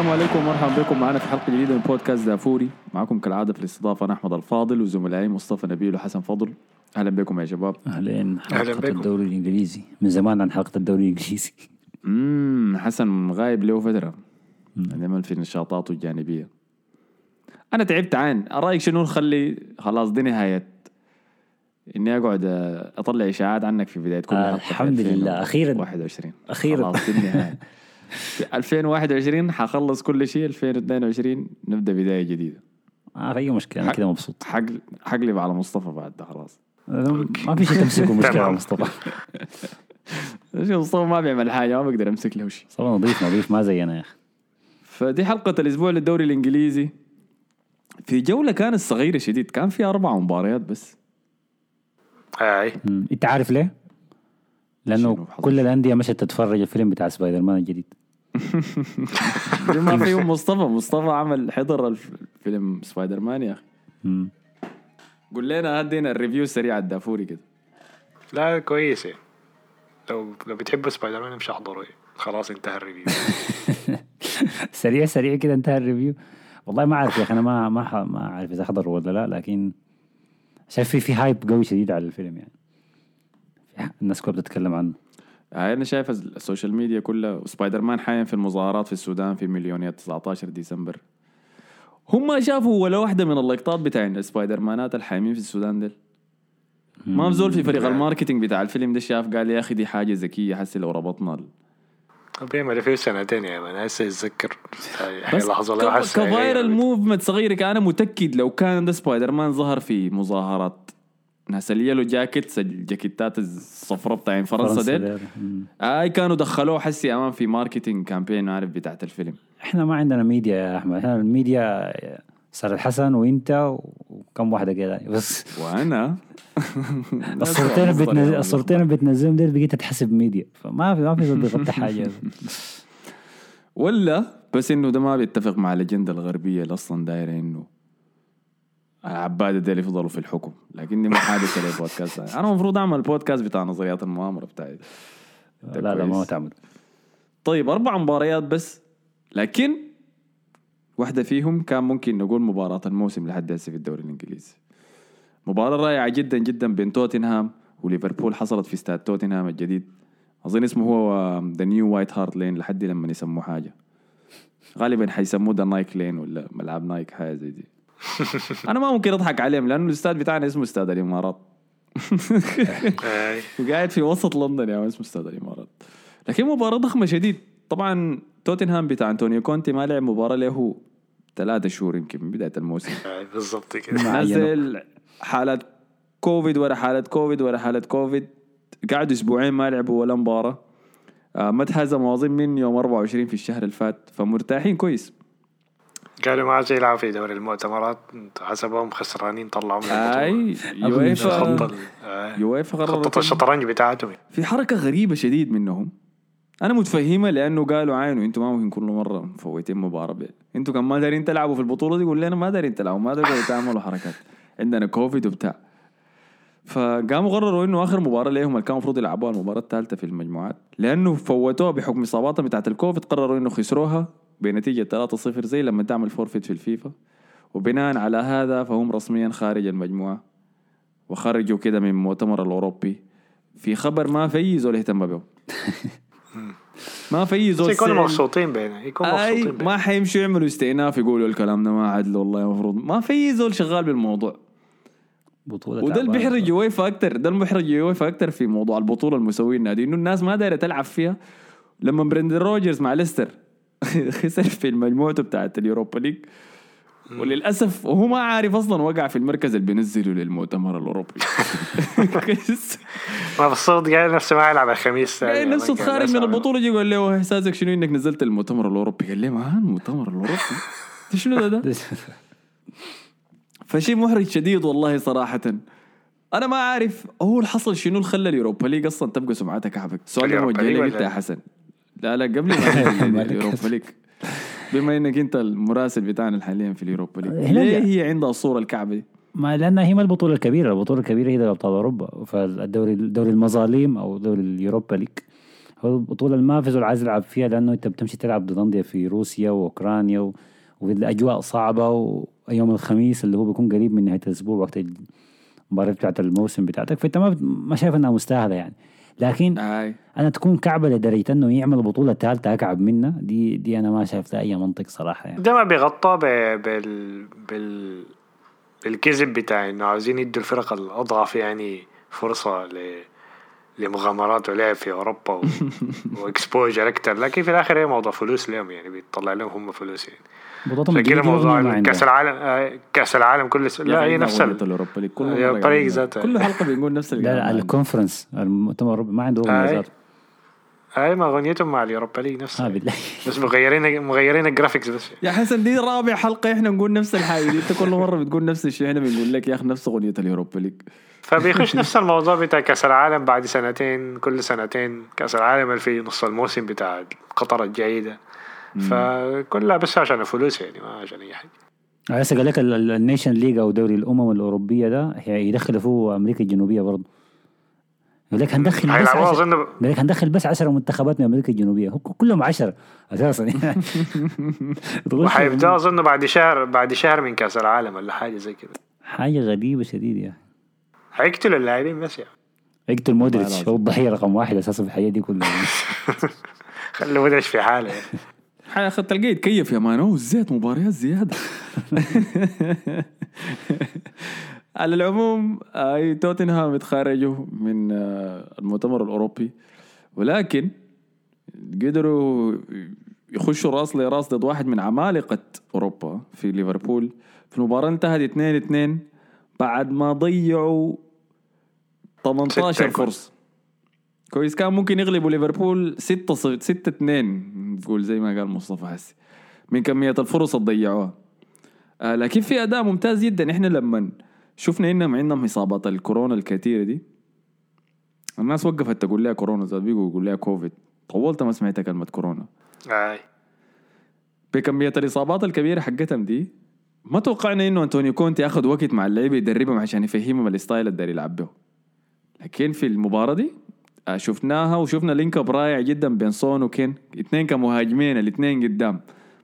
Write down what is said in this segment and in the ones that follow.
السلام عليكم ومرحبا بكم. معنا في حلقة جديدة من بودكاست دافوري. معكم كالعادة في الاستضافة أنا أحمد الفاضل وزملائي مصطفى نبيل وحسن فضل. أهلا بكم يا شباب. اهلين أهلا حلقة بكم. الدوري الإنجليزي. من زمان عن حلقة الدوري الإنجليزي. امم حسن غايب له فترة. دائما في نشاطاته الجانبية. أنا تعبت عين. رأيك شنو نخلي؟ خلاص دي نهاية. إني أقعد أطلع إشاعات عنك في بداية كل حلقة الحمد لله، أخيراً. 21 أخيراً. خلاص دي النهاية. 2021 حخلص كل شيء. 2022 نبدأ بداية جديدة. ما في أي مشكلة أنا حق- كده مبسوط. حقل حقلب على مصطفى بعد ده خلاص. ما في شيء تمسكه مشكلة تمام. على مصطفى مصطفى ما بيعمل حاجة ما بقدر أمسك له شيء. مصطفى نظيف نظيف ما زينا يا أخي. فدي حلقة الأسبوع للدوري الإنجليزي. في جولة كانت صغيرة شديد كان في أربع مباريات بس. أي. إنت عارف ليه؟ لأنه؟ كل الأندية مشت تتفرج الفيلم بتاع سبايدر مان الجديد. ما فيهم مصطفى مصطفى عمل حضر الف- فيلم سبايدر مان يا أخي. قول لنا هدينا ال review السريع الدافوري كده. لا كويسة لو لو بتحبوا سبايدر مان امشي احضروا خلاص انتهى ال review. سريع سريع كده انتهى ال review. والله ما عارف يا أخي أنا ما ما ما عارف إذا احضر ولا لا لكن شايف في في hype قوي شديد على الفيلم يعني. الناس كلها بتتكلم عنه. أنا شايف ال social media كلها سبايدر مان حاليا في المظاهرات في السودان في مليونيات 19 ديسمبر. هم ما شافوا ولا واحدة من اللقطات بتاع سبايدر مانات الحامين في السودان ديل. ما بزول في فريق ال marketing بتاع الفيلم ده شاف قال يا أخي دي حاجة ذكية حسي لو ربطنا ال- بيعمل فيه سنتين يا man؟ هسه يتذكر لا ك- حسه ك viral movement صغيره أنا متأكد لو كان ده سبايدر مان ظهر في مظاهرات ناس ال yellow jackets الجاكيتات الصفراء بتاعين فرنسا ديل. ديل. مم. اي كانوا دخلوه حسي امام في marketing campaign عارف بتاعت الفيلم. إحنا ما عندنا ميديا يا أحمد. إحنا الميديا صار الحسن وإنت وكم واحدة كده. بس وأنا؟ الصورتين اللي بتنزل الصورتين اللي بتنزلهم ديل بقيت تتحسب ميديا. فما في ما في زول بيغطي حاجة. ولا بس إنه ده ما بيتفق مع الاجنده الغربية اللي أصلا دايرة إنه العباده ديل يفضلوا في الحكم لكني ما حادثه للبودكاست أنا المفروض أعمل بودكاست بتاع نظريات المؤامرة بتاعي لا لا ما. تعمل طيب أربع مباريات بس لكن واحدة فيهم كان ممكن نقول مباراة الموسم لحد هسه في الدوري الإنجليزي. مباراة رائعة جدا جدا بين توتنهام وليفربول حصلت في استاد توتنهام الجديد. أظن اسمه هو The New White Hart Lane لحد لما يسموه حاجة. غالبا حيسموه The Nike Lane ولا ملعب Nike حاجة زي دي. أنا ما ممكن أضحك عليهم لأنه الاستاد بتاعنا اسمه استاد الامارات. وقاعد في وسط لندن يا اسمه استاد الامارات لكن مباراة ضخمة شديد. طبعا توتنهام بتاع أنطونيو كونتي ما لعب مباراة له ثلاثة شهور يمكن من بداية الموسم. أي، بالضبط كده. نزل حالات كوفيد ورا حالة كوفيد ورا حالة كوفيد. قعدوا أسبوعين ما لعبوا ولا مباراة. آه، ما تهزموا اظن من يوم 24 في الشهر اللي فات. فمرتاحين كويس. قالوا ما عايز يلعب في دوري المؤتمرات حسبهم خسرانين طلعوا من أي يويفا أي. يويفا خطة الشطرنج بتاعتهم. في حركة غريبة شديد منهم. أنا متفهمة لأنه قالوا عينوا أنتوا ما ممكن كل مرة مفوتين مباراة بي. أنتوا كان ما دارين تلعبوا في البطولة دي؟ قول لنا ما دارين تلعبوا ما تقدروا تعملوا حركات. عندنا كوفيد وبتاع. فقاموا قرروا إنه آخر مباراة ليهم اللي كان المفروض يلعبوها المباراة الثالثة في المجموعات. لأنه فوتوها بحكم إصاباتهم بتاعت الكوفيد قرروا إنه خسروها بنتيجة 3-0 زي لما تعمل forfeit في الفيفا. وبناء على هذا فهم رسميا خارج المجموعة. وخرجوا كده من المؤتمر الأوروبي. في خبر ما في أي زول اهتم به. ما في أي بس زول يكونوا. مبسوطين بينه. يكونوا مبسوطين ما حيمشوا يعملوا استئناف يقولوا الكلام ده ما عدل والله المفروض. ما في أي زول شغال بالموضوع. بطولة وده اللي. بيحرج يويفا أكتر ده اللي بيحرج يويفا أكتر في موضوع البطولة المسويه النادي إنه الناس ما دايره تلعب فيها. لما برندن روجرز مع ليستر خسر في مجموعته بتاعت ال Europa League. وللأسف وهو ما عارف أصلا وقع في المركز اللي بينزله للمؤتمر الأوروبي. ما بالصوت قال نفسه ما يلعب الخميس. قايل ثاني. نفسه ما خارج قال من نفسه البطولة جي قال له إحساسك شنو إنك نزلت المؤتمر الأوروبي؟ قال لي ما المؤتمر الأوروبي. شنو ده, ده؟ فشيء محرج شديد والله صراحة. أنا ما عارف هو اللي حصل شنو اللي خلى ال Europa League أصلا تبقى سمعتها كعبك سؤال ال Europa موجه لك أنت يا؟ حسن. لا لا قبل ما ال Europa League بما إنك أنت المراسل بتاعنا حاليا في ال Europa League ليه هي عندها الصورة الكعبة دي؟ ما لانها هي ما البطولة الكبيرة البطولة الكبيرة هي دوري أبطال أوروبا فالدوري دوري المظالم أو دوري ال Europa League هو ما في زول عايز يلعب فيها لأنه أنت بتمشي تلعب ضد أندية في روسيا وأوكرانيا و... والأجواء صعبة ويوم الخميس اللي هو بيكون قريب من نهاية الأسبوع وقت المباراة بتاعت الموسم بتاعتك فأنت ما. ما شايف إنها مستاهلة يعني لكن هاي. أنا تكون كعبة لدرجة إنه يعمل بطولة ثالثة أكعب منها دي دي أنا ما شايف لها أي منطق صراحة يعني. ده ما بيغطى ب- بال بال بالكذب بتاع إنه عاوزين يدوا الفرق الأضعف يعني فرصة ل لمغامرات ولعب في أوروبا و... وإكسبوجر أكتر. لكن في الآخر هي موضوع فلوس لهم يعني بيطلع لهم هم فلوس يعني. بطولتهم كده موضوع. كأس العالم آه، كأس العالم كل س... لا هي نفس ال... ال Europa League كل break قاعدين- ذاتها. كل حلقة بنقول نفس لا الكلام. لا ال Conference المؤتمر الأوروبي ما عنده آه، مميزات هاي ما اغنيتهم مع ال Europa League نفسها. بالله. بس مغيرين مغيرين ال graphics بس. يا حسن دي رابع حلقة إحنا نقول نفس الحاجة. دي أنت كل مرة بتقول نفس الشيء إحنا بنقول لك يا أخي نفس أغنية ال Europa League. فبيخش نفس الموضوع بتاع كأس العالم بعد سنتين كل سنتين كأس العالم اللي في نص الموسم بتاع قطر الجاي ده. فكلها بس عشان الفلوس يعني ما عشان أي حاجة. هسه قال لك ال- ال- ال Nations League أو دوري الأمم الأوروبية ده هي- يدخل فيه أمريكا الجنوبية برضه. يقول لك هندخل بس عشر- قال لك هندخل بس 10 منتخبات من أمريكا الجنوبية. هو كلهم 10 أساسا. يعني وحيبدأ أظن بعد شهر بعد شهر من كأس العالم ولا حاجة زي كده. حاجة غريبة شديد يا أخي هيقتلوا اللاعبين بس يعني؟ يقتل مودريتش. هو الضحيه رقم واحد أساسا في الحياة دي كلها. خلوا مدرش في حاله يعني. تلقاه يتكيف يا مان؟ هو زيت مباريات زيادة. على العموم اي توتنهام اتخرجوا من آه، المؤتمر الأوروبي. ولكن قدروا يخشوا راس لراس ضد واحد من عمالقة أوروبا في ليفربول. في المباراة انتهت 2 2 بعد ما ضيعوا 18 ستة فرصة. كويس. كان ممكن يغلبوا ليفربول 6 6 2 نقول زي ما قال مصطفى حسي. من كمية الفرص اللي ضيعوها. آه لكن في أداء ممتاز جدا. إحنا لما شفنا إنهم عندهم إصابات الكورونا الكثيرة دي الناس وقفت تقول لها كورونا زاد بيقوا يقول لها كوفيد. طولت ما سمعت كلمة كورونا. أي. بكمية الإصابات الكبيرة حقتهم دي ما توقعنا إنه انتونيو كونتي ياخذ وقت مع اللعيبة يدربهم عشان يفهمهم ال style اللي يلعب به. لكن في المباراة دي؟ آه، شفناها وشفنا link up رائع جدا بين سون وكين. اثنين كمهاجمين الاثنين قدام.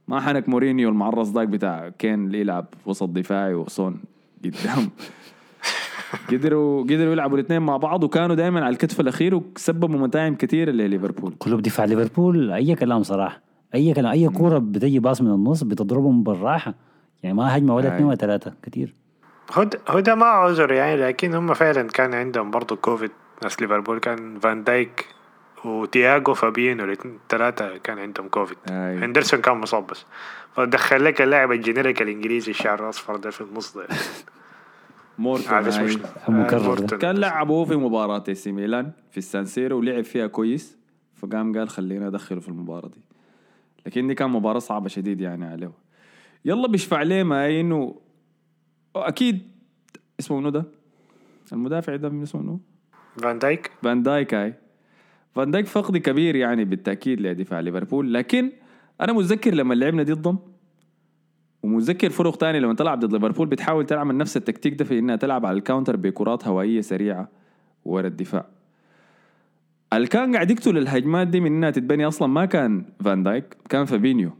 ما حنك مورينيو المعرص ذاك بتاع كين اللي يلعب وسط دفاعي وسون قدام. قدروا قدروا يلعبوا الاثنين مع بعض وكانوا دائما على الكتف الأخير وسببوا متاعب كثيره لليفربول. قلوب دفاع ليفربول أي كلام صراحة. أي كلام أي كوره بتجي pass من النص بتضربهم بالراحة. يعني ما هجمة ولا. اثنين ولا ثلاثة كثير. هو ده ما عذر يعني لكن هم فعلا كان عندهم برضه كوفيد. ناس ليفربول كان فان دايك وتياجو فابينو الثلاثة كان عندهم كوفيد. هندرسون كان مصاب بس. فدخل لك اللاعب ال generic الإنجليزي الشعر الاصفر ده في النص ده. مورتون عارف؟ مكرر. كان لعبوه في مباراة سي ميلان في السانسيرو ولعب فيها كويس فقام قال خلينا أدخله في المباراة دي. لكن دي كان مباراة صعبة شديد يعني عليه. يلا بيشفع ليه ما إنه أكيد. اسمه منو ده؟ المدافع ده من اسمه منو؟ فان دايك. فان دايك هاي فان دايك فقد كبير يعني بالتأكيد لدفاع ليفربول لكن أنا متذكر لما لعبنا ضدهم ومتذكر فرق تاني لما تلعب ضد ليفربول بتحاول تعمل نفس التكتيك ده في إنها تلعب على ال counter بكرات هوائية سريعة ورا الدفاع. اللي كان قاعد يقتل الهجمات دي من إنها تتبني أصلا ما كان فان دايك كان فابينيو.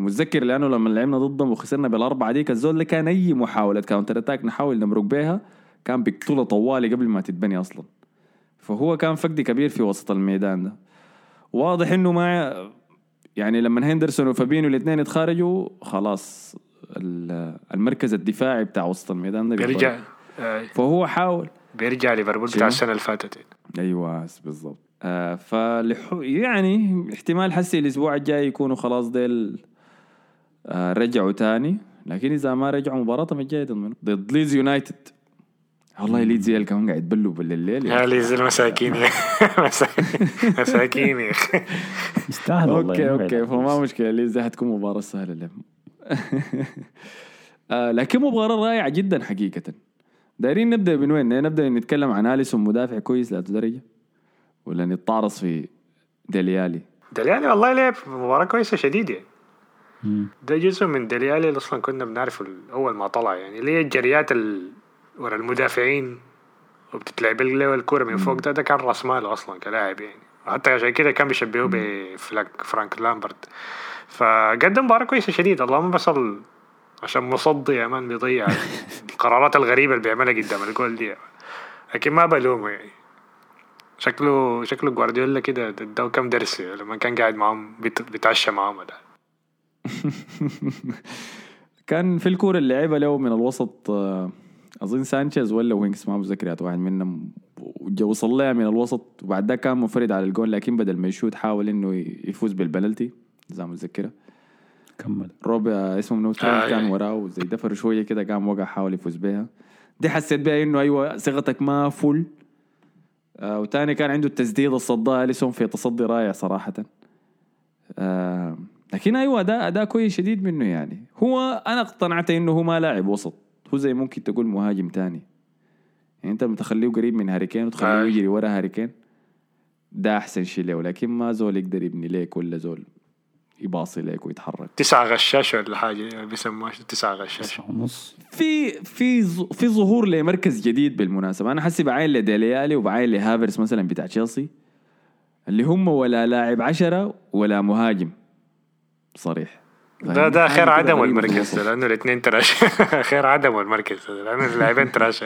ومتذكر لأنه لما لعبنا ضدهم وخسرنا بالأربعة ديك الزول اللي كان أي محاوله counter attack نحاول نمرق بيها كان بيقتلها طوالي قبل ما تتبني أصلا. فهو كان فقد كبير في وسط الميدان ده. واضح إنه ما يعني لما هندرسون وفابينو الاثنين يتخارجوا خلاص ال- المركز الدفاعي بتاع وسط الميدان ده. بيرجع آه، فهو حاول. بيرجع ليفربول؟ بتاع السنة اللي فاتت. أيوه بالضبط. آه فلحو يعني احتمال حسي الأسبوع الجاي يكونوا خلاص ديل آه رجعوا تاني. لكن إذا ما رجعوا مباراتهم الجايه ضد منو؟ ضد ليدز يونايتد والله ليدز اللي كمان قاعد يتبلوا بالليل. يا ليز المساكين. يا مساكين- يا أخي. يستاهل والله okay يعني okay فما مشكلة. ليدز حتكون مباراة سهلة لهم. آه لكن مباراة رائعة جدا حقيقة. دايرين نبدأ من وين؟ نبدأ نتكلم عن أليسون مدافع كويس لهذه الدرجه ولا نتعرص في ديلي آلي؟ ديلي آلي والله لعب مباراة كويسة شديد يعني مم. ده جزء من ديلي آلي اللي أصلا كنا بنعرفه أول ما طلع يعني اللي هي الجريات ال... ورا المدافعين وبتتلعب له الكورة من فوق ده ده كان رأس ماله أصلا كلاعب يعني. حتى عشان كده كان بيشبهوه بفرانك فرانك لامبارد. فقدم مباراة كويسة شديد اللهم بس ال- عشان مصدي يا man بيضيع القرارات الغريبة اللي بيعملها قدام الجول دي. لكن ما بلومه يعني. شكله شكله جوارديولا كده اداه كم درس لما كان قاعد معاهم بيت- بيتعشى معاهم ده. كان في الكورة اللي لعبها له من الوسط آه، أظن سانشيز ولا وينكس ما متذكر واحد منهم وصل لها من الوسط وبعد ده كان منفرد على الجول لكن بدل ما يشوت حاول إنه يفوز بالبلنتي إذا متذكره. كمل. روب آه، اسمه منو؟ آه، كان يعني. وراه وزي دفر شوية كده قام وقع حاول يفوز بيها دي حسيت بيها إنه أيوه ثقتك ما فل. آه وتاني كان عنده التسديد الصداء أليسون في تصدي رائع صراحة. آه لكن أيوه اداء اداء كويس شديد منه يعني. هو أنا اقتنعت إنه هو ما لاعب وسط. هو زي ممكن تقول مهاجم تاني. يعني أنت بتخليه قريب من هاري كين وتخليه. يجري ورا هاري كين ده أحسن شيء له. لكن ما زول يقدر يبني ليك ولا زول يباصي ليك ويتحرك. تسعة غشاش ولا حاجة بيسموها تسعة غشاش. تسعة ونص. في في ظ- في ظهور لمركز جديد بالمناسبة. أنا حسي بعاين لديليالي وبعاين لهافرس مثلا بتاع تشيلسي اللي هم ولا لاعب عشرة ولا مهاجم. صريح. ده ده خير عدمه المركز. ده لأنه الاثنين trash خير عدمه المركز ده لأنه اللاعبين trash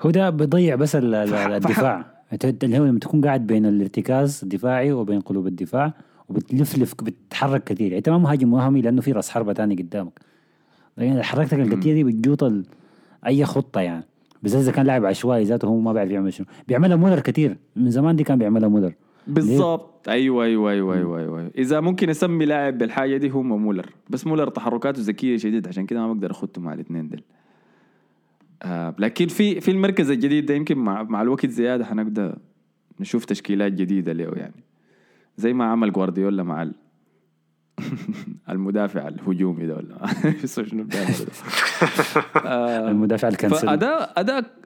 هو ده بيضيع بس ال- ال- فح- الدفاع. أنت- اللي هو لما تكون قاعد بين الارتكاز الدفاعي وبين قلوب الدفاع وبتلفلف بتتحرك كثير. يعني أنت ما مهاجم وهمي لأنه في راس حربة تاني قدامك. لكن حركتك الكثير دي بتجوط ال- أي خطة يعني. بالذات إذا كان لاعب عشوائي ذاته هو ما بيعرف يعمل شنو. بيعملها مولر كثير. من زمان دي كان بيعملها مولر. بالضبط. أيوه أيوه أيوه أيوه أيوه إذا ممكن أسمي لاعب بالحاجة دي هو مولر. بس مولر تحركاته ذكيه شديد عشان كده ما بقدر اخده مع الاثنين دول. آه لكن في في المركز الجديد ده يمكن مع مع الوقت زيادة حنبدا نشوف تشكيلات جديدة له يعني. زي ما عمل جوارديولا مع ال... المدافع الهجومي ده ولا شنو آه المدافع الكانسيلو ده اي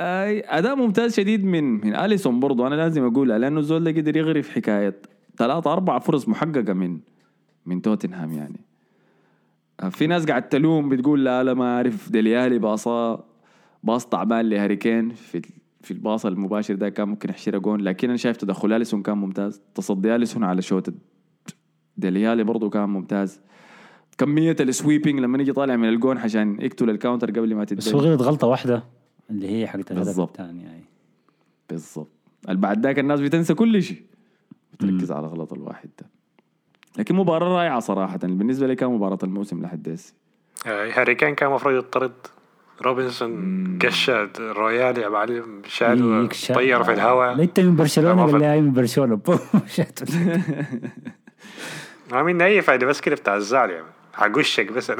أداء ممتاز شديد من من أليسون برضه أنا لازم اقولها لأنه الزول ده قدر يغرف حكاية ثلاثة أربع فرص محققة من من توتنهام يعني. آه، في ناس قاعد تلوم بتقول لا لا ما أعرف. ديلي آلي باصا pass تعبان لهاري كين في في ال pass المباشر ده كان ممكن يحشرها جون. لكن أنا شايف تدخل أليسون كان ممتاز. تصدي أليسون على shot ديلي آلي برضه كان ممتاز. كمية ال sweeping لما يجي طالع من الجون عشان يقتل ال counter قبل ما بس هو تدري غلط غلطة واحدة. اللي هي حقت الهدف بالضبط. الثاني يعني بالضبط. اللي بعد ذاك الناس بتنسى كل شيء. بتركز على غلط الواحد ده. لكن مباراة رائعة صراحة. بالنسبة لي كان مباراة الموسم لحد هسه. هاري كين كان المفروض يطرد. روبنسون قش رويال يا معلم. شال شا- طير في الهواء. انت من برشلونة؟ في- لي من برشلونة. ما من اي فايده بس كده بتاع الزعل يعني. حقشك بس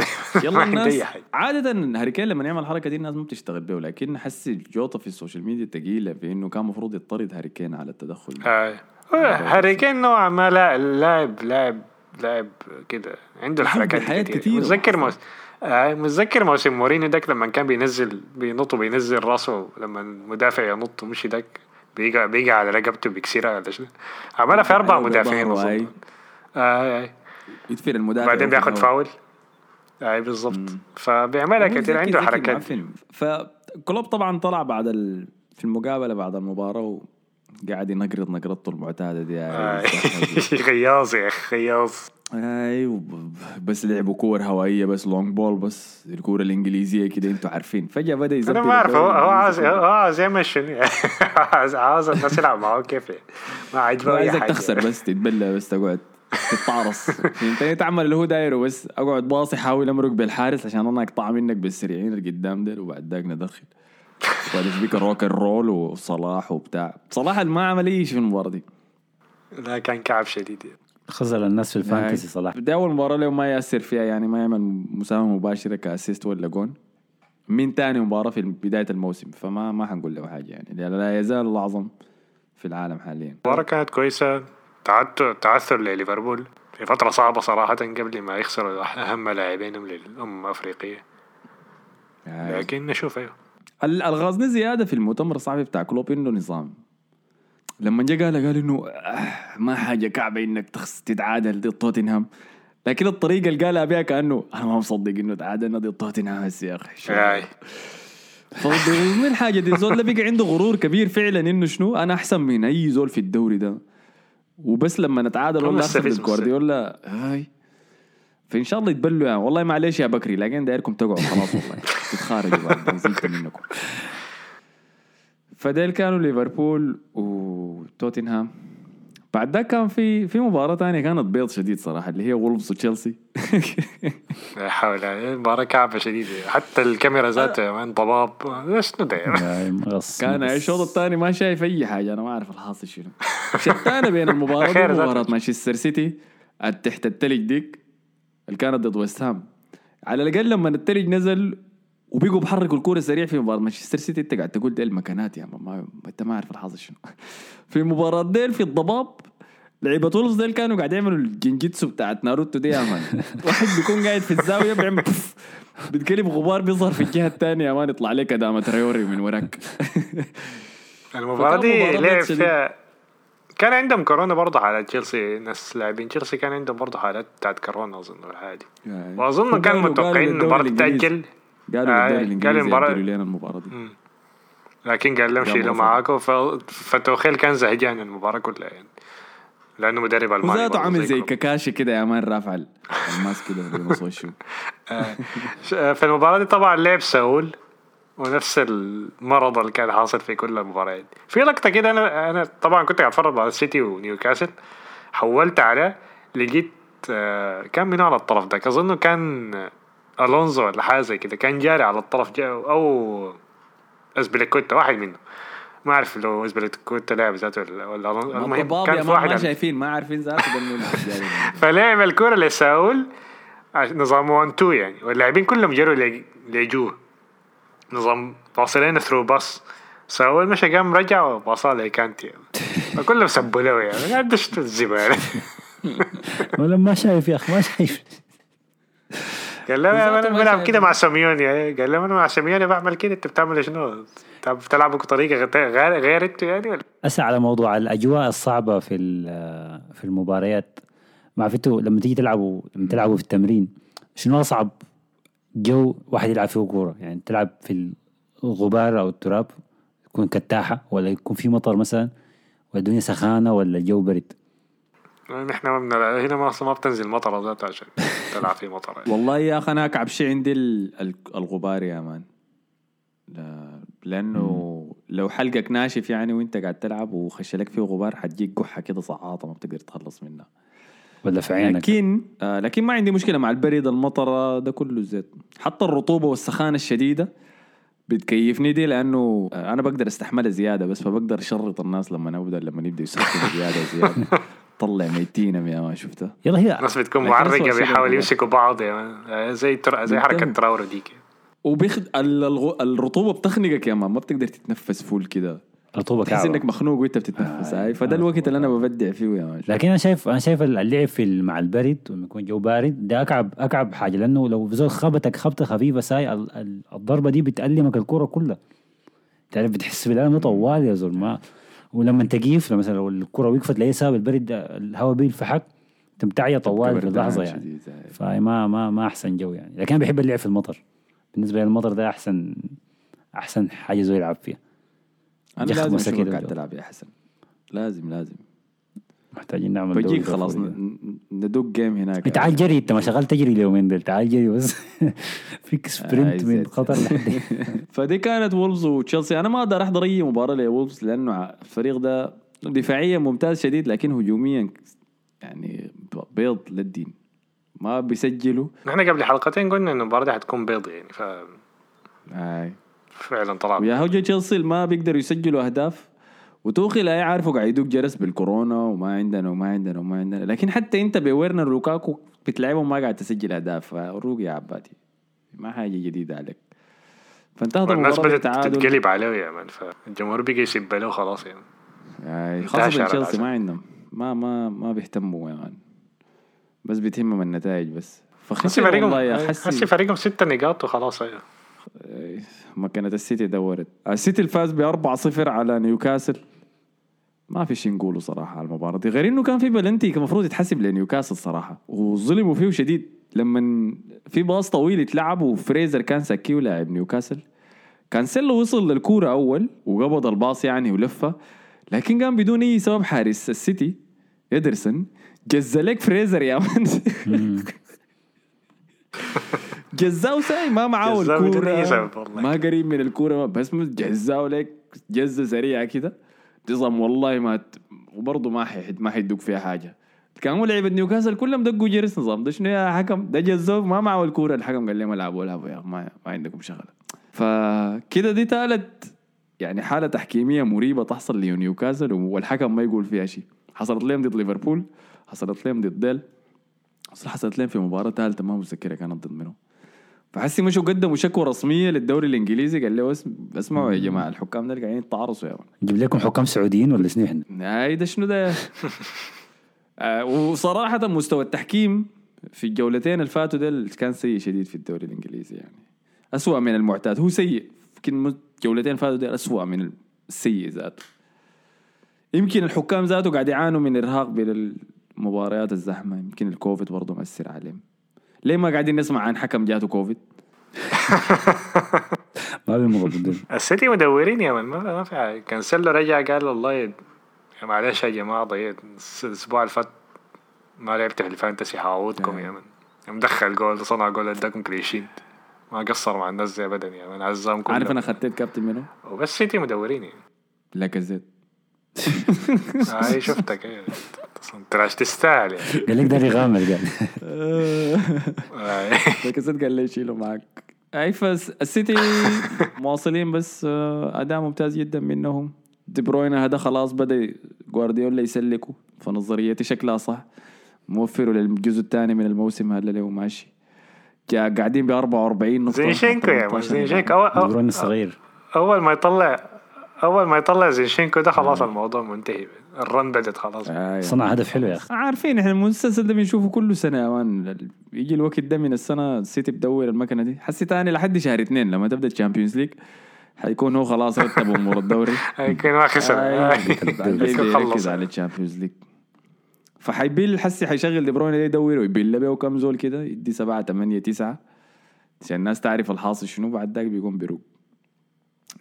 يلا الناس عادة هاري كين لما يعمل الحركة دي الناس ما بتشتغل بيه لكن حس الجوطة في ال social media تقيلة في إنه كان المفروض يطرد هاري كين على التدخل ده. آه. هاري كين نوعا ما لا- لاعب لاعب لاعب كده عنده الحركات بحياة كتير كتير متذكر. آه متذكر موسم مورينيو داك لما كان بينزل بينط وبينزل راسه لما المدافع ينط مش داك بيجي بيجي على رقبته بيكسرها ولا شنو عملها في أربع مدافعين. أظن آه آه. يدفر المدافع بعدين وفي بياخد الهواء. فاول أي بالضبط فبيعملها ذكي- عنده حركات. فكلوب طبعا طلع بعد ال... في المقابلة بعد المباراة وقاعد ينقرض نقرضته المعتادة دي آه. صح. خياص يا أخي خياص أي بس لعبوا كور هوائية بس long ball بس الكورة الإنجليزية كده أنتوا عارفين فجأة بدأ يزبط أنا ما أعرف هو هو عاوز الإنجليزي هو عاوز يعمل شنو عاوز الناس يلعب معاه كيف. ما عجبه أي عايزك تخسر بس تتبلى بس تقعد تتعرص. انت تعمل اللي هو دايره بس. أقعد باصي حاول أمرق بالحارس عشان أنا اقطع منك بالسريعين اللي قدام ديل وبعد ذاك ندخل. وبعد فيك ال rock ال roll وصلاح وبتاع. صلاح ما عمل أي شيء في المباراة دي. لا كان كعب شديد. يعني. خذل الناس في ال fantasy صلاح. دي أول مباراة له ما يأثر فيها يعني ما يعمل مساهمة مباشرة ك assist ولا جون. من تاني مباراة في بداية الموسم. فما ما حنقول له حاجة يعني. لا يزال الاعظم في العالم حاليا. المباراة كانت كويسة. تعثر تعثر لليفربول في فترة صعبة صراحة قبل ما يخسروا أهم لاعبينهم للأمم الأفريقية. يعني لكن نشوف أيوه. ال- الغازني زيادة في المؤتمر الصحفي بتاع كلوب إنه نظام. لما جا قال قال إنه آه ما حاجة كعبة إنك تخس تتعادل ضد توتنهام. لكن الطريقة اللي قالها بها كأنه أنا ما مصدق إنه تعادلنا ضد توتنهام هسه يا آي. فمن الحاجة دي؟ الزول بقى عنده غرور كبير فعلا إنه شنو؟ أنا أحسن من أي زول في الدوري ده. وبس لما نتعادل ولا اخسر جوارديولا هاي. فإن شاء الله يتبلوا يعني. والله معلش يا بكري لكن دايركم تقعوا خلاص والله. تتخارجوا بعد نزلت منكم. فديل كانوا ليفربول وتوتنهام. بعد ده كان في في مباراة ثانية كانت بيض شديد صراحة اللي هي وولفز وتشيلسي لا حول ولا مباراة كعبة شديدة. حتى الكاميرا ذاتها يا man ضباب شنو ده كان. الشوط الثاني ما شايف أي حاجة أنا ما أعرف الحاصل شنو. شتانه بين دي ذاته. ومباراه مانشستر سيتي تحت التلج ديك اللي كانت ضد ويست هام على الأقل لما التلج نزل وبيقوا بحركوا الكورة سريع في مباراة. مانشستر سيتي انت قاعد تقول دي المكانات يا man, انت ما عارف الحاصل شنو. في مباراة ديل في الضباب لعيبة وولفز ديل كانوا قاعد يعملوا ال genjutsu بتاعت ناروتو دي يا man. واحد بيكون قاعد في الزاوية بيعمل puff. بتقلب غبار بيظهر في الجهة الثانية يا man يطلع عليك أداما تراوري من وراك. المباراة فكان دي لعب. فيها كان عندهم كورونا برضه حالات تشيلسي ناس لاعبين. تشيلسي كان عندهم برضه حالات بتاعت كورونا أظن ولا حاجة وأظن كان قالوا- متوقعين الإنجليزي. تتأجل قالوا آه، للدوري قال الانجليزي يأجلوا لنا المباراة دي لكن قال لهم شيلوا. معاكم. فتوخيل كان زهجان المباراة كلها يعني لأنه مدرب ألماني وذاته عامل زي. كاكاشي كده يا man رافع ال mask كده بنص وشه ش- في المباراة دي طبعا لعب ساول ونفس المرض اللي كان حاصل في كل المباريات في لقطة كده أنا أنا طبعا كنت قاعد أتفرج على السيتي ونيوكاسل حولت على لقيت آه، كان من على الطرف ده أظنه كان ألونزو ولا حاجة زي كده كان جاري على الطرف جا أو أسبليكويتا واحد منه ما أعرف لو أسبليكويتا لعب ذاته ولا المهم كان في واحد ما شايفين ما عارفين ذاته. فلعب الكرة لساول نظام 1 2 يعني واللاعبين كلهم جروا لجوه نظام واصلين through pass. ساول مشى قام رجع وباصها لكانتي فكلهم سبوا له يعني قاعد شنو الزبالة ولا ما شايف يا أخي ما شايف. قال له أنا بلعب. كده مع سيميوني قال له أنا مع سيميوني بعمل كده أنت بتعمل شنو؟ انت بتلعبوا بطريقة غير غير, أنتوا يعني ولا؟ هسه على موضوع الأجواء الصعبة في ال- في المباريات ما عرفتوا لما تيجي تلعبوا لما تلعبوا في التمرين شنو أصعب جو واحد يلعب فيه كورة يعني تلعب في الغبار أو التراب يكون كتاحه ولا يكون في مطر مثلا والدنيا سخانة ولا الجو برد نحن ما بنلعب- هنا ما ما بتنزل مطر ذات عشان تلعب في مطر. يعني. والله يا أخي أنا أكعب شيء عندي ال- ال- الغبار يا مان. لا- لأنه لو حلقك ناشف يعني وأنت قاعد تلعب وخش لك فيه غبار حتجيك قحة كده صعاطه ما بتقدر تخلص منها. ولا في عينك. لكن آه لكن ما عندي مشكلة مع البرد المطر آه، ده كله زيت. حتى الرطوبة والسخانة الشديدة بتكيفني دي لأنه آه أنا بقدر أستحملها زيادة بس فبقدر أشرط الناس لما أبدأ لما يبدأ يسخنوا زيادة زياده طلع ميتين يا ما شفتها يلا هي الناس بتكون أسوأ معرقة بيحاولوا الغبار. يمسكوا بعض يعني زي تر... زي حركة مهتم. تراورو ديك وبيخد. الرطوبة بتخنقك يا مان ما بتقدر تتنفس فول كده رطوبه تحس إنك مخنوق وأنت بتتنفس آه، هاي فده آه، الوقت اللي أنا. ببدع فيه يا مان لكن أنا شايف أنا شايف اللعب في مع البرد لما يكون جو بارد ده اكعب أكعب حاجة لأنه لو زول خبطك خبطة خفيفة ساي ال- ال- الضربة دي بتألمك الكورة كلها تعرف بتحس بالألم طوال يا زول ما ولما لما مثلا لو الكوره وقفت لأي سبب البرد الهواء بيلفحك انت بتعيا طوال في اللحظة يعني. فما ما ما أحسن جو يعني. لكن أنا بحب اللعب في المطر. بالنسبة لي المطر ده أحسن أحسن حاجة زول يلعب فيها. أنا لازم أشوفك قاعد. تلعب يا حسن. لازم لازم. محتاجين نعمل دوري بجيك خلاص ندق جيم هناك. تعال جري انت ما شغال تجري اليومين دول تعال جري بس. فيك آه، sprint من زيت. قطر لحد. فدي كانت وولفز وتشيلسي أنا ما أقدر أحضر أي مباراة لوولفز لأنه الفريق ده دفاعيا ممتاز شديد لكن هجوميا يعني بيض للدين. ما بيسجلوا. نحن قبل حلقتين قلنا إنه المباراة دي حتكون بيض يعني ف هاي فعلا طلع ويا هوجة تشيلسي ما بيقدروا يسجلوا أهداف. وتوخيل يعرفوا قاعد يدوق جرس بالكورونا وما عندنا وما عندنا وما عندنا. لكن حتى انت بفيرنر لوكاكو بتلعبهم ما قاعد تسجل أهداف. فروق يا عبادي. ما حاجة جديدة عليك. فانتهت المباراه بدأت تتقلب عليه يا man. فالجمهور بقى يسب له خلاص يعني. يعني شهر تشيلسي. ما عندهم. ما ما ما بيهتموا يعني بس بيتهمهم النتائج بس. فخسر فريقهم والله يا حسي. فريقهم ستة نقاط وخلاص. أيوه. مكنة السيتي دورت. السيتي الفاز ب 4-0 على نيوكاسل. ما في شيء نقوله صراحة على المباراة دي غير إنه كان في بلنتي كان المفروض يتحسب لنيوكاسل صراحة وظلموا فيه شديد لما في باص طويل اتلعب وفريزر كان سكيه لاعب نيوكاسل كانسيلو وصل للكورة أول وقبض الباص يعني ولفة لكن كان بدون أي سبب حارس السيتي ادرسن جز لك فريزر يا man جزاو ساي ما معاه الكورة. ما قريب من الكورة بس جزاو لك جزه سريعه كده. نظام والله ما ت... وبرضه ما حيحد ما حيدوك فيها حاجة. كانوا لعيبة نيوكاسل كلهم دقوا جرس نظام. ده شنو يا حكم؟ ده جزاو ما معه الكورة. الحكم قال لهم العبوا العبوا يا ما ما عندكم شغله فكده دي تالت يعني حالة تحكيمية مريبة تحصل لنيوكاسل والحكم ما يقول فيها شيء. حصلت لهم ضد ليفربول حصلت لهم ضد ديل. حصلت لهم في مباراة ثالثه ما متذكرها كانت ضد منهم فحسي مشوا قدموا شكوى رسمية للدوري الإنجليزي. قال له اسم... اسمعوا يا جماعة الحكام ده قاعدين يتعرصوا يا مان نجيب لكم حكام سعوديين ولا شنو إحنا؟ هاي ده شنو ده؟ آه وصراحة مستوى التحكيم في الجولتين اللي فاتوا ده كان سيء شديد في الدوري الإنجليزي يعني. أسوأ من المعتاد. هو سيء. يمكن جولتين فاتوا ده أسوأ من السيء ذاته. يمكن الحكام ذاته قاعد يعانوا من إرهاق بين المباريات الزحمة. يمكن الكوفيد برضه مأثر عليهم. ليه ما قاعدين نسمع عن حكم جاته كوفيد؟ ما ضدهم السيتي مدورين يا man ما ما في حاجة. كانسيلو رجع قال والله يا معلش يا جماعة ضيعت الأسبوع اللي فات ما لعبت في ال fantasy هعوضكم يا man. مدخل جول صنع جول اداكم clean sheet ما قصر مع الناس زي ابدا يا man عزام كله. عارف أنا خطيت كابتن منه وبس سيتي مدورين يعني. لاكازيت. هاي شفتك إيه انت راش تستاهل يعني قال لك ده يغامر قال. لاكازيت قال لي يشيله معك اي فس السيتي مواصلين بس اداء ممتاز جدا منهم دي بروين هذا خلاص بدا جوارديولا يسلكوا فنظريتي شكلها صح موفروا للجزء الثاني من الموسم هذا اللي هو ماشي قاعدين ب 44 نقطة زينشينكو يا من 18 زينشينكو دي بروين الصغير اول ما يطلع أول ما يطلع زينشينكو ده خلاص الموضوع منتهي. ال run بدت خلاص. آه، صنع هدف حلو يا أخي. عارفين إحنا المسلسل ده بنشوفه كل سنة يا man يجي الوقت ده من السنة السيتي بدور المكنة دي. حسي تاني لحد شهر اثنين لما تبدأ ال Champions League حيكون هو خلاص رتب أمور الدوري. يمكن ما خسر آه، يمكن يركز على ال Champions League فحيبيل حسي حيشغل دي بروين يدور ويبيل به كم زول كده. يدي سبعة ثمانية تسعة. عشان الناس تعرف الحاصل شنو. بعد ذاك بيقوم بيروق.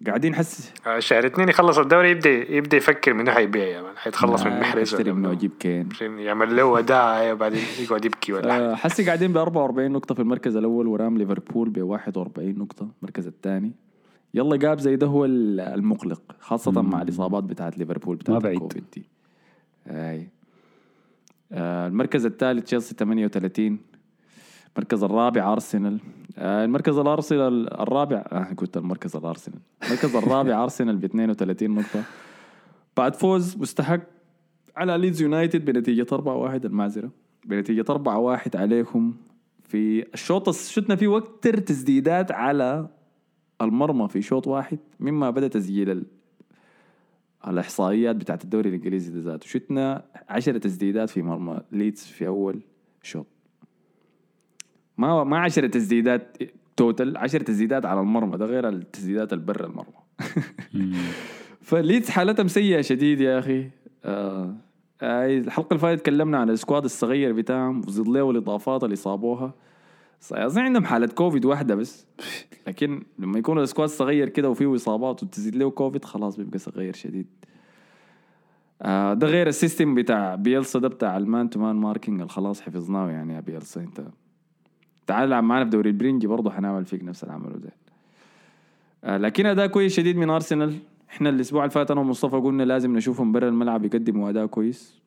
قاعدين حس شهر اثنين يخلص الدوري يبدا يبدأ يفكر منو حيبيع يا من حيتخلص من محرز منه منو. أجيب كين. يعمل له وداع وبعدين يقعد يبكي ولا حاجة. آه، حسي قاعدين ب 44 نقطة في المركز الأول ورام ليفربول ب 41 نقطة المركز الثاني. يلا جاب زي ده هو ال- المقلق خاصة مع الإصابات بتاعت ليفربول ما بتاعت بعيد. الكوفيد دي. آه المركز الثالث تشيلسي 38 المركز الرابع أرسنال. آه المركز الأرسنال الرابع آه قلت المركز الأرسنال. المركز الرابع أرسنال ب 32 نقطة. بعد فوز مستحق على ليدز يونايتد بنتيجة 4-1 المعذرة. بنتيجة 4-1 عليكم في الشوط شفنا فيه وكتر تسديدات على المرمى في شوط واحد مما بدأ تسجيل ال... الإحصائيات بتاعت الدوري الإنجليزي ده ذاته. شفنا 10 تسديدات في مرمى ليدز في أول شوط. ما ما 10 تسديدات total 10 تسديدات على المرمى ده غير التسديدات اللي برا المرمى فليدز حالتهم سيئة شديد يا أخي. آه آه الحلقة اللي فاتت تكلمنا عن ال squad الصغير بتاعهم وزيد له الإضافات اللي صابوها. أظن عندهم حالة كوفيد واحدة بس. لكن لما يكون ال squad صغير كده وفيه إصابات وتزيد له كوفيد خلاص بيبقى صغير شديد. آه ده غير ال system بتاع بيلسا ده بتاع ال man to man marking اللي خلاص حفظناه يعني يا بيلسا أنت تعال العب معنا في دوري البرنجي برضه حنعمل فيك نفس اللي عمله ده آه لكن أداء كويس شديد من أرسنال. إحنا الأسبوع اللي فات أنا ومصطفى قلنا لازم نشوفهم برا الملعب يقدموا أداء كويس.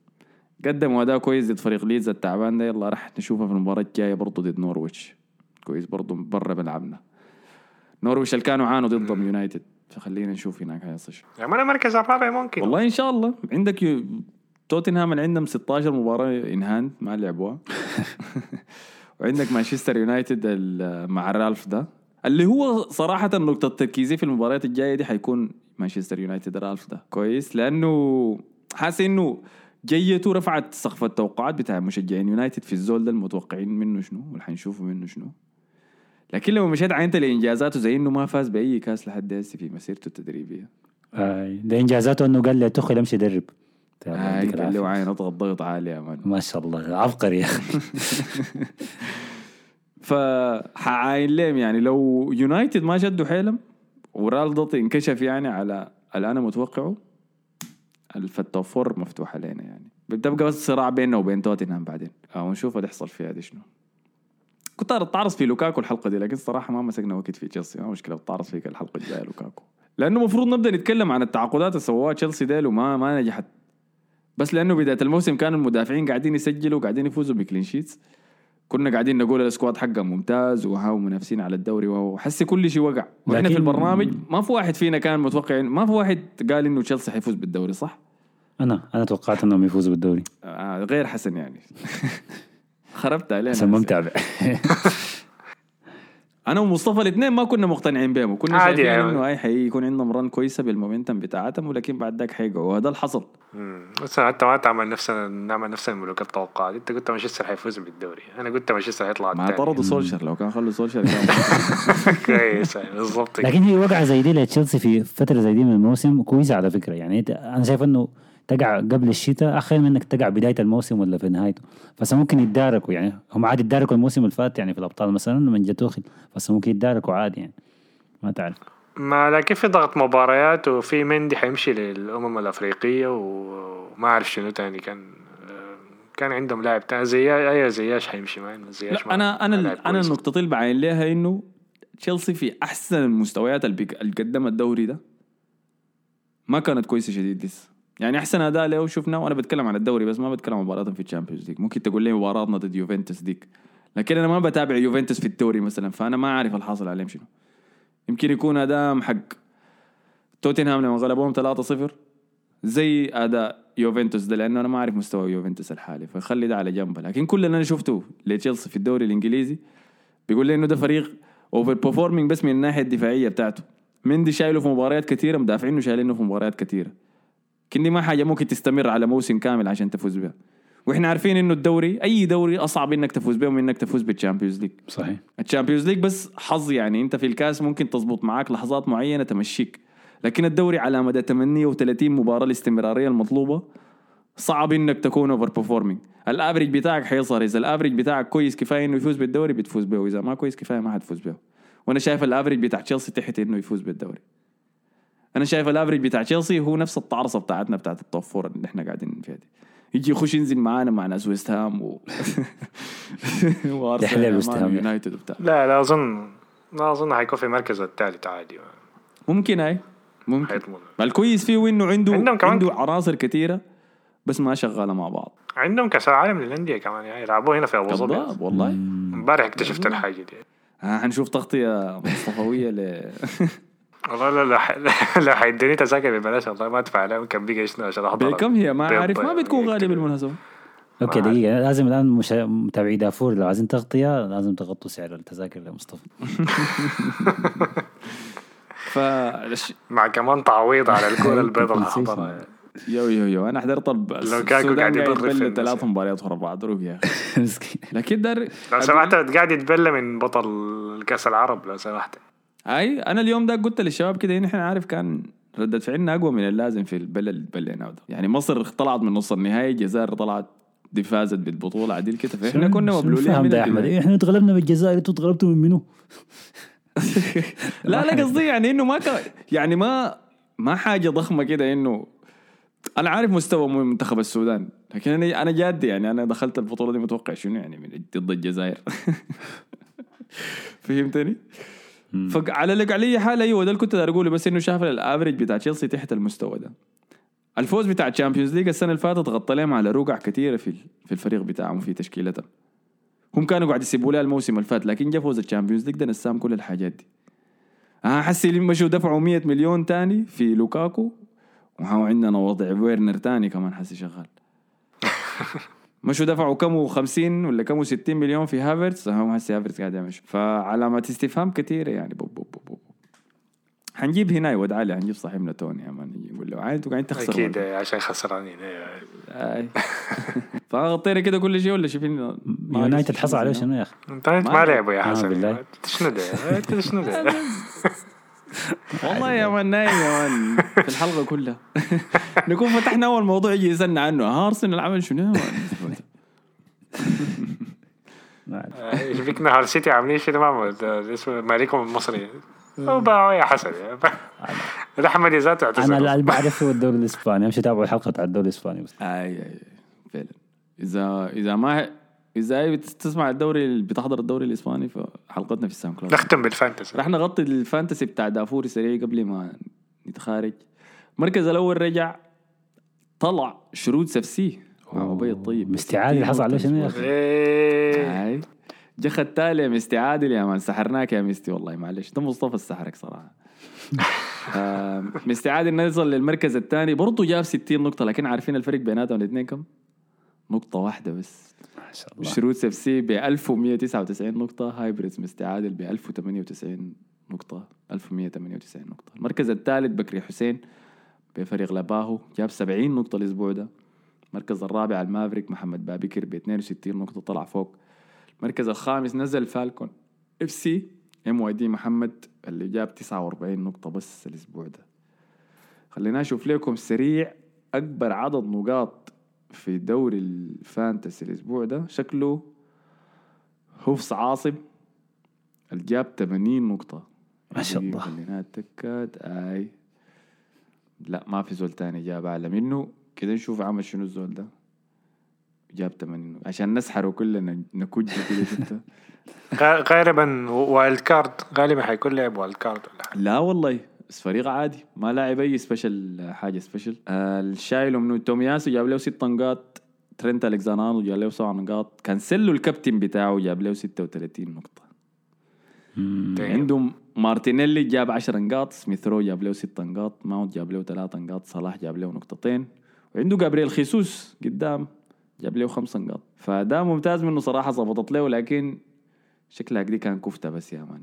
قدموا أداء كويس ضد فريق ليدز التعبان ده. يلا راح نشوفها في المباراة الجاية برضه ضد نورويتش. كويس برضه برا ملعبنا. نورويتش اللي كانوا عانوا ضدهم يونايتد. فخلينا نشوف هناك هيصير شو. يعمل المركز الرابع ممكن. والله إن شاء الله. عندك يو... توتنهام اللي عندهم 16 مباراة in hand ما لعبوها. وعندك مانشستر يونايتد مع رالف ده. اللي هو صراحة نقطة تركيزي في المباريات الجاية دي حيكون مانشستر يونايتد رالف ده. كويس؟ لأنه حاسس إنه جيته رفعت سقف التوقعات بتاع مشجعين يونايتد في الزول ده المتوقعين منه شنو واللي حنشوفه منه شنو. لكن لو مشيت عينت لإنجازاته زي إنه ما فاز بأي كاس لحد هسه في مسيرته التدريبية. آه، ده إنجازاته إنه قال لي تخل امشي درب هاي يعطيك قال العافية. له عين اضغط ضغط عالي يا مان ما شاء الله عبقري يا أخي. فحعاين لهم يعني لو يونايتد ما شدوا حيلهم ورال ضغط انكشف يعني على اللي أنا متوقعه الفتو فور مفتوحه لنا يعني. بتبقى بس صراع بيننا وبين توتنهام بعدين. آه ونشوف اللي يحصل فيها دي شنو. كنت اتعرض في لوكاكو الحلقة دي لكن صراحة ما مسكنا وقت في تشيلسي ما مشكلة بتعرض فيك الحلقة الجاية لوكاكو. لأنه المفروض نبدأ نتكلم عن التعاقدات اللي سووها تشيلسي ديل وما ما نجحت. بس لأنه بداية الموسم كان المدافعين قاعدين يسجلوا وقاعدين يفوزوا ب clean sheets كنا قاعدين نقول ال squad حقهم ممتاز وهاو منافسين على الدوري وهو حسي كل شيء وقع وإحنا في البرنامج ما في واحد فينا كان متوقع ما في واحد قال إنه تشيلسي حيفوز بالدوري صح؟ أنا أنا توقعت إنهم يفوزوا بالدوري. آه غير حسن يعني. خربت علينا ما حسن. متابع. أنا ومصطفى الاثنين ما كنا مقتنعين بهم وكنا عادي شايفين يعني. إنه أي حيكون عندهم رن كويسة بالمومنتم بتاعتهم ولكن بعد ذاك حيقعوا وهذا اللي حصل. بس حتى ما تعمل نفسنا نعمل نفسنا ملوك التوقعات أنت قلت مانشستر حيفوز بالدوري أنا قلت مانشستر حيطلع ما. طردوا سولشر لو كان خلوا سولشر كان كويس يعني بالضبط كده. لكن هي وقعة زي دي لتشيلسي في فترة زي دي من الموسم كويسة على فكرة يعني أنا شايف إنه تقع قبل الشتاء اخير من إنك تقع بداية الموسم ولا في نهايته. بس ممكن يتداركوا يعني هم عادي يتداركوا الموسم اللي فات يعني في الأبطال مثلا من جا توخل بس ممكن يتداركوا عادي يعني. ما تعرف. ما لكن في ضغط مباريات؟ وفي مندي حيمشي للأمم الأفريقية وما أعرف شنو تاني كان كان عندهم لاعب تاني. زي أيوه زياش حيمشي؟ ما زياش لا ما- أنا أنا أنا. النقطه اللي بعين لها إنه تشيلسي في أحسن المستويات اللي قدمها الدوري ده ما كانت كويسة شديد لسه. يعني أحسن اداء له شفناه وأنا بتكلم عن الدوري بس ما بتكلم عن مباراتهم في ال Champions League ممكن تقول لي مباراتنا ضد يوفنتوس ديك. لكن أنا ما بتابع يوفنتوس في الدوري مثلا فأنا ما عارف الحاصل عليهم شنو. يمكن يكون اداء حق توتنهام لما غلبوهم 3-0 زي أداء يوفنتوس ده لأنه أنا ما أعرف مستوى يوفنتوس الحالي فخلي ده على جنب. لكن كل اللي أنا شفته لتشيلسي في الدوري الإنجليزي بيقول لي إنه ده فريق overperforming بس من الناحية الدفاعية بتاعته. مندي شايله في مباريات كثيرة مدافعينه شايلينه في مباريات كثيرة. لكن دي ما حاجة ممكن تستمر على موسم كامل عشان تفوز بها. وإحنا عارفين إنه الدوري أي دوري أصعب إنك تفوز به من إنك تفوز بال Champions League صحيح. ال Champions League بس حظ يعني أنت في الكاس ممكن تزبط معاك لحظات معينة تمشيك. لكن الدوري على مدى 38 مباراة الاستمرارية المطلوبة صعب إنك تكون overperforming ال average بتاعك حيظهر إذا ال average بتاعك كويس كفاية إنه يفوز بالدوري بتفوز به وإذا ما كويس كفاية ما حتفوز به وأنا شايف ال average بتاع تشيلسي تحت إنه يفوز بالدوري. أنا شايف ال average بتاع تشيلسي هو نفس الطعرصه بتاعتنا بتاعت ال top four اللي إحنا قاعدين فيها دي. يجي يخش ينزل معانا مع ناس ويست هام و وارسنال. يونايتد وبتاع. لا لا اظن لا أظن حيكون في المركز الثالث عادي. ممكن اي ممكن. حيضمن. الكويس فيه انه عنده عندهم كمان- عنده عناصر كثيرة بس ما شغالة مع بعض. عندهم كأس العالم للأندية كمان يعني يلعبوه هنا في أبو ظبي. والله. امبارح اكتشفت الحاجة دي. آه حنشوف تغطية مصطفوية ل والله لا لا ح- لو حيدوني تذاكر ببلاش والله ما أدفع عليهم كم بقى شنو عشان احضر بكم هي؟ ما عارف ما بتكون غالية. بالمناسبة. أوكي ما دقيقة لازم الآن مش... متابعي دافور لو عايزين تغطية لازم تغطوا سعر التذاكر لمصطفى. ف مع كمان تعويض على الكورة البيضاء اللي. حضرها يو يو يو. أنا حضرت لو كاكو قاعد يضرب ثلاث. مباريات ورا بعض روح يا أخي. مسكين. لكن دار لو سمحت قاعد يتبلى من بطل كأس العرب لو سمحت. أي أنا اليوم ده قلت للشباب كده نحن عارف كان ردة فعلنا أقوى من اللازم في البلد اللي بليناه ده يعني مصر طلعت من نص النهائي الجزائر طلعت دي فازت بالبطولة عديل كده. فإحنا كنا مبلولين من أحمد؟ إحنا تغلبنا بالجزائر أنتوا تغلبتوا من منو؟ لا لا قصدي يعني إنه ما كان يعني ما ما حاجة ضخمة كده إنه أنا عارف مستوى منتخب السودان لكن أنا أنا جاد يعني أنا دخلت البطولة دي متوقع شنو يعني من ضد الجزائر. فهمتني؟ فعلى اي حال أيوه ده اللي كنت أقوله بس إنه شاف الـ average بتاع تشيلسي تحت المستوى ده. الفوز بتاع ال Champions League السنة اللي فاتت غطى لهم على رقع كثيرة في في الفريق بتاعهم في تشكيلتهم. هم كانوا قاعد يسيبوا لها الموسم اللي فات لكن جا فوز ال Champions League ده نسام كل الحاجات دي. آه حسي اللي مشوا دفعوا 100 مليون تاني في لوكاكو وهو عندنا وضع ويرنر تاني كمان حسي شغال. مشوا دفعوا كم 50 ولا كم 60 مليون في هافرتس هم هسه هافرتس قاعد يمشي فعلامات استفهام كثيره يعني. بوب بوب بوب بوب. حنجيب هنا يود علي حنجيب صاحبنا توني يا مان. نقول له عادي أنتوا قاعدين تخسروا. أكيد عشان خسرانين. آي. فغطينا كده كل شيء ولا شايفين؟ يونايتد حصل عليه شنو يا أخي؟ أنت ما لعبوا يا آه، حسن. شنو ده؟ شنو ده؟ والله يا مان نايم يا مان. في الحلقة كلها. نكون فتحنا أول موضوع يجي يسألنا عنه. ها أرسنال عمل شنو يا مان؟ ما أعرف. إيش بيك نهار سيتي عاملين شنو ما عمل- ده اسمه مالكم المصري هو باعوا يا حسن. يا. الاحمدي ذاته أنا اعتزل اللي بعرفه الدوري الإسباني. امشي أتابع الحلقة بتاع الدوري الإسباني بس. أي أي فعلا. اذا إذا ما إذا بتسمع الدوري بتحضر الدوري الإسباني فحلقتنا في الساوند كلاود نختم بال fantasy. رح نغطي ال fantasy بتاع دافوري سريع قبل ما نتخارج. المركز الأول رجع طلع شرود سفسي مع ابي الطيب مستعاد اللي حصل عليه شنو يا أخي؟ إيه. جخ التالي يا مستي عادل يا مان سحرناك يا مستي. والله معلش ده مصطفى السحرك صراحة. مستي عادل نزل للمركز الثاني. برضه جاب 60 نقطة لكن عارفين الفرق بيناتهم الاثنين كم؟ نقطة واحدة بس. ما شاء الله. FC ب 1199 نقطة هايبريدز مستعادل ب 1098 نقطة 1198 نقطة المركز الثالث بكري حسين بفريق لباهو جاب 70 نقطة الأسبوع ده. المركز الرابع المافريك محمد بابكر ب 62 نقطة طلع فوق. المركز الخامس نزل فالكون إف سي إم واي دي محمد اللي جاب 49 نقطة بس الأسبوع ده. خلينا نشوف لكم سريع أكبر عدد نقاط في دوري ال fantasy الأسبوع ده. شكله هوفس عاصم اللي جاب 80 نقطة. ما شاء الله. خلينا نتأكد آي. لا ما في زول تاني جاب أعلى منه. كده نشوف عمل شنو الزول ده. جاب 80 نقطة. عشان نسحره كلنا نكج كده شفته غ- غالبا wild card غالبا حيكون لعب wild card ولا حاجة. لا والله بس فريق عادي. ما لاعب أي special حاجة special آه الشايله منو؟ تومياسو جاب له ست نقاط. ترنت الكزاندر جاب له سبع نقاط. كانسيلو الكابتن بتاعه جاب له 36 نقطة. عندهم مارتينيلي جاب 10 نقاط. سميث رو جاب له 6 نقاط. ماونت جاب له 3 نقاط. صلاح جاب له نقطتين. وعنده جابريل خيسوس قدام جاب له 5 نقاط. فده ممتاز منه صراحة ظبطت له لكن شكلها دي كان كفتة بس يا مان.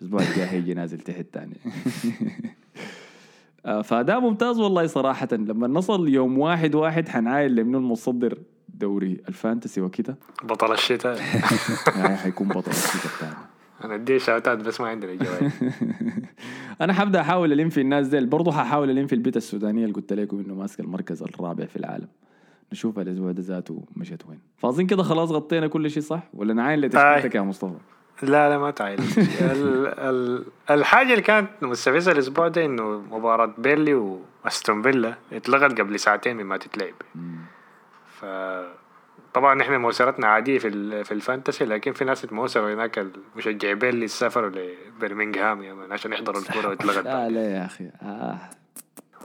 الأسبوع الجاي هيجي نازل تحت تاني. آه، فده ممتاز والله صراحة. لما نصل يوم واحد واحد حنعاين لمنو المصدر دوري ال fantasy وكده؟ بطل الشتاء. يعني حيكون بطل الشيء الثاني أنا ادي shout out ات بس ما عندنا جوائز أنا حبدأ أحاول ألم في الناس ديل. برضه ححاول ألم في البيت السودانية اللي قلت لكم إنه ماسك المركز الرابع في العالم. نشوف الأسبوع ده ذاته مشت وين. فاظن كده خلاص غطينا كل شيء صح؟ ولا نعاين لتشكيلتك يا مصطفى؟ لا لا ما تعال ال ال الحاجة اللي كانت مستفزة الأسبوع ده إنه مباراة بيرنلي وأستون فيلا اتلغت قبل ساعتين مما تتلعب. ف طبعا إحنا موسرتنا عادية في في ال fantasy لكن في ناس اتموسروا هناك مشجعي بيرنلي سافروا لبرمنغهام man عشان يحضروا الكورة واتلغت لا لا يا أخي آه.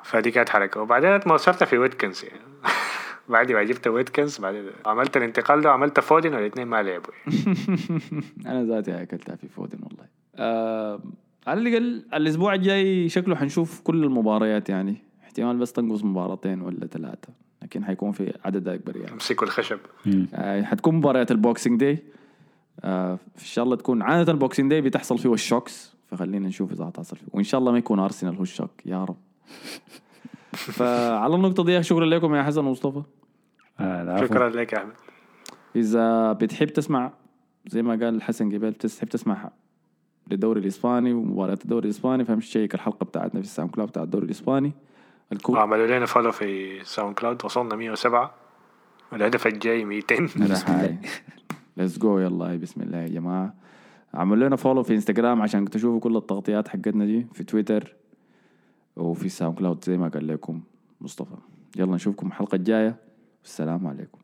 فدي كانت حركة. وبعدين اتموسرت في ويتكنز يعني. بعد ما جبت ويتكنز بعدين عملت الانتقال ده وعملت فودن والاثنين ما لعبوا أنا ذاتي أكلتها في فودن والله. آه على الأقل الأسبوع الجاي شكله حنشوف كل المباريات يعني. احتمال بس تنقص مباراتين ولا ثلاثة. لكن حيكون في عدد أكبر يعني. امسكوا الخشب. آه حتكون مباريات ال Boxing Day. آه إن شاء الله تكون عادة ال Boxing Day بتحصل فيه ال shocks فخلينا نشوف إذا حتصل فيه وإن شاء الله ما يكون أرسنال هو ال shock يا رب. فعلى النقطة دي شكرا لكم يا حسن ومصطفى. آه. شكرا لك يا أحمد. إذا بتحب تسمع زي ما قال حسن قبل بتحب تسمع للدوري الإسباني ومباريات الدوري الإسباني فامش check الحلقة بتاعتنا في الساوند كلاود بتاع الدوري الإسباني. الكو وعملوا لنا follow في ساوند كلاود وصلنا 107 والهدف الجاي 200 let's go يلا بسم الله يا جماعة. عملوا لنا follow في انستغرام عشان تشوفوا كل التغطيات حقتنا دي. في تويتر وفي ساوند كلاود زي ما قال لكم مصطفى. يلا نشوفكم الحلقة الجاية. والسلام عليكم.